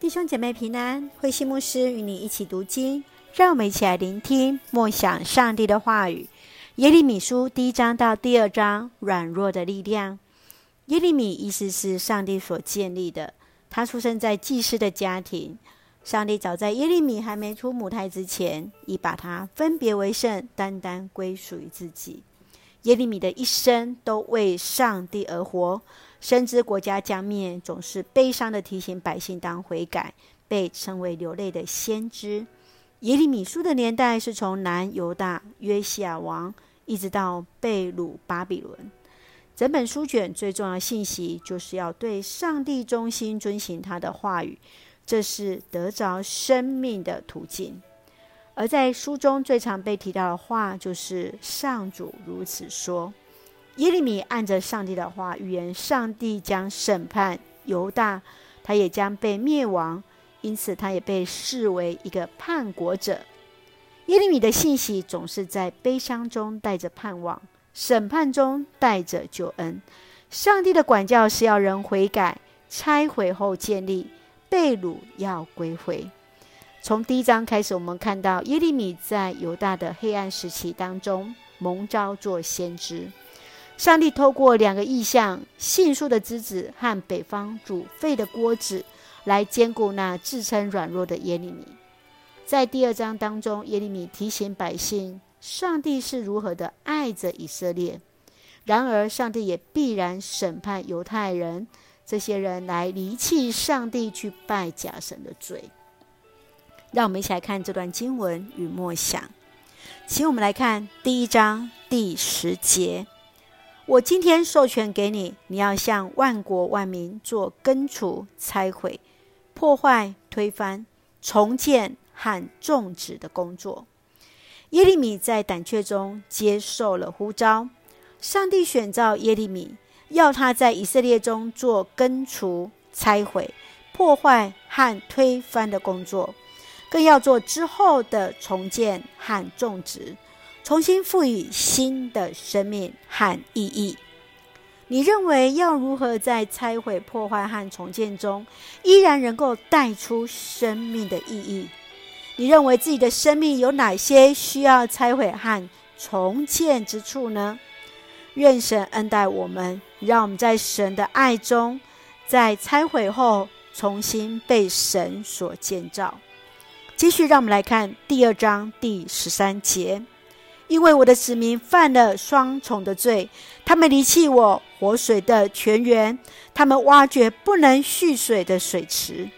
弟兄姐妹平安，慧馨牧师与你一起读经，让我们一起来聆听默想上帝的话语。耶利米书第一章到第二章，软弱的力量。耶利米意思是上帝所建立的，他出生在祭司的家庭。上帝早在耶利米还没出母胎之前，已把他分别为圣，单单归属于自己。耶利米的一生都为上帝而活。深知国家将灭，总是悲伤地提醒百姓当悔改，被称为流泪的先知。耶利米书的年代是从南犹大约西亚王，一直到被掳巴比伦。整本书卷最重要的信息，就是要对上帝忠心，遵行他的话语，这是得着生命的途径。而在书中最常被提到的话，就是上主如此说。耶利米按着上帝的话预言，上帝将审判犹大，他也将被灭亡，因此他也被视为一个叛国者。耶利米的信息总是在悲伤中带着盼望，审判中带着救恩。上帝的管教是要人悔改，拆毁后建立，被掳要归回。从第一章开始，我们看到耶利米在犹大的黑暗时期当中蒙召做先知。上帝透过两个意象，杏树的枝子和北方煮沸的锅子，来坚固那自称软弱的耶利米。在第二章当中，耶利米提醒百姓，上帝是如何的爱着以色列。然而，上帝也必然审判犹太人，这些人来离弃上帝去拜假神的罪。让我们一起来看这段经文与默想。请我们来看第一章第十节。我今天授权给你，你要向万国万民做根除、拆毁、破坏、推翻、重建和种植的工作。耶利米在胆怯中接受了呼召，上帝选召耶利米，要他在以色列中做根除、拆毁、破坏和推翻的工作，更要做之后的重建和种植。重新赋予新的生命和意义。你认为要如何在拆毁、破坏和重建中，依然能够带出生命的意义？你认为自己的生命有哪些需要拆毁和重建之处呢？愿神恩待我们，让我们在神的爱中，在拆毁后重新被神所建造。继续，让我们来看第二章第十三节。因为我的子民犯了双重的罪，他们离弃我活水的泉源，他们挖掘不能蓄水的水池。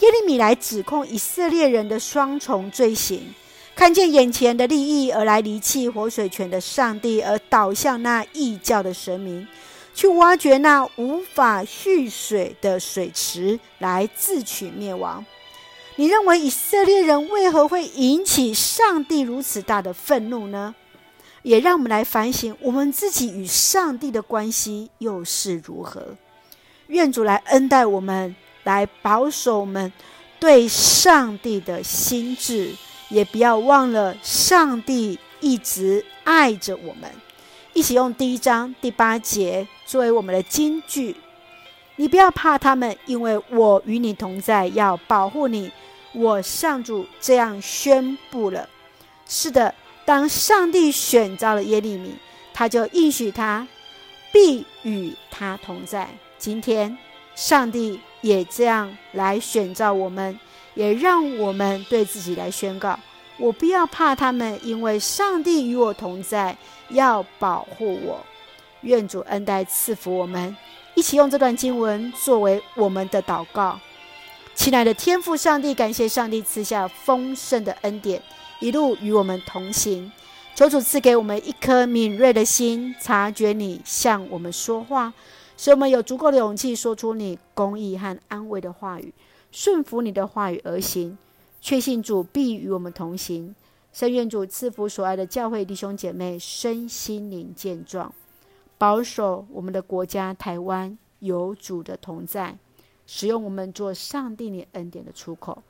耶利米来指控以色列人的双重罪行，看见眼前的利益而来离弃活水泉的上帝，而倒向那异教的神明，去挖掘那无法蓄水的水池，来自取灭亡。你认为以色列人为何会引起上帝如此大的愤怒呢？也让我们来反省我们自己与上帝的关系又是如何。愿主来恩待我们，来保守我们对上帝的心志，也不要忘了上帝一直爱着我们。一起用第一章第八节作为我们的金句。你不要怕他们，因为我与你同在，要保护你。我上主这样宣布了。是的，当上帝选召了耶利米，他就应许他必与他同在。今天，上帝也这样来选召我们，也让我们对自己来宣告：我不要怕他们，因为上帝与我同在，要保护我。愿主恩待赐福我们，一起用这段经文作为我们的祷告。亲爱的天父上帝，感谢上帝赐下丰盛的恩典，一路与我们同行。求主赐给我们一颗敏锐的心，察觉你向我们说话，使我们有足够的勇气说出你公义和安慰的话语，顺服你的话语而行。确信主必与我们同行。深愿主赐福所爱的教会弟兄姐妹身心灵健壮，保守我们的国家台湾有主的同在。使用我们做上帝你恩典的出口，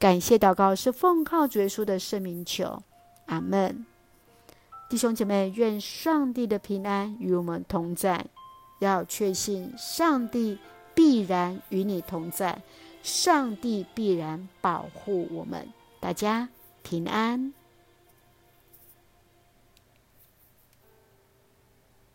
感谢祷告是奉靠主耶稣的圣名求，阿门。弟兄姐妹，愿上帝的平安与我们同在，要确信上帝必然与你同在，上帝必然保护我们。大家平安。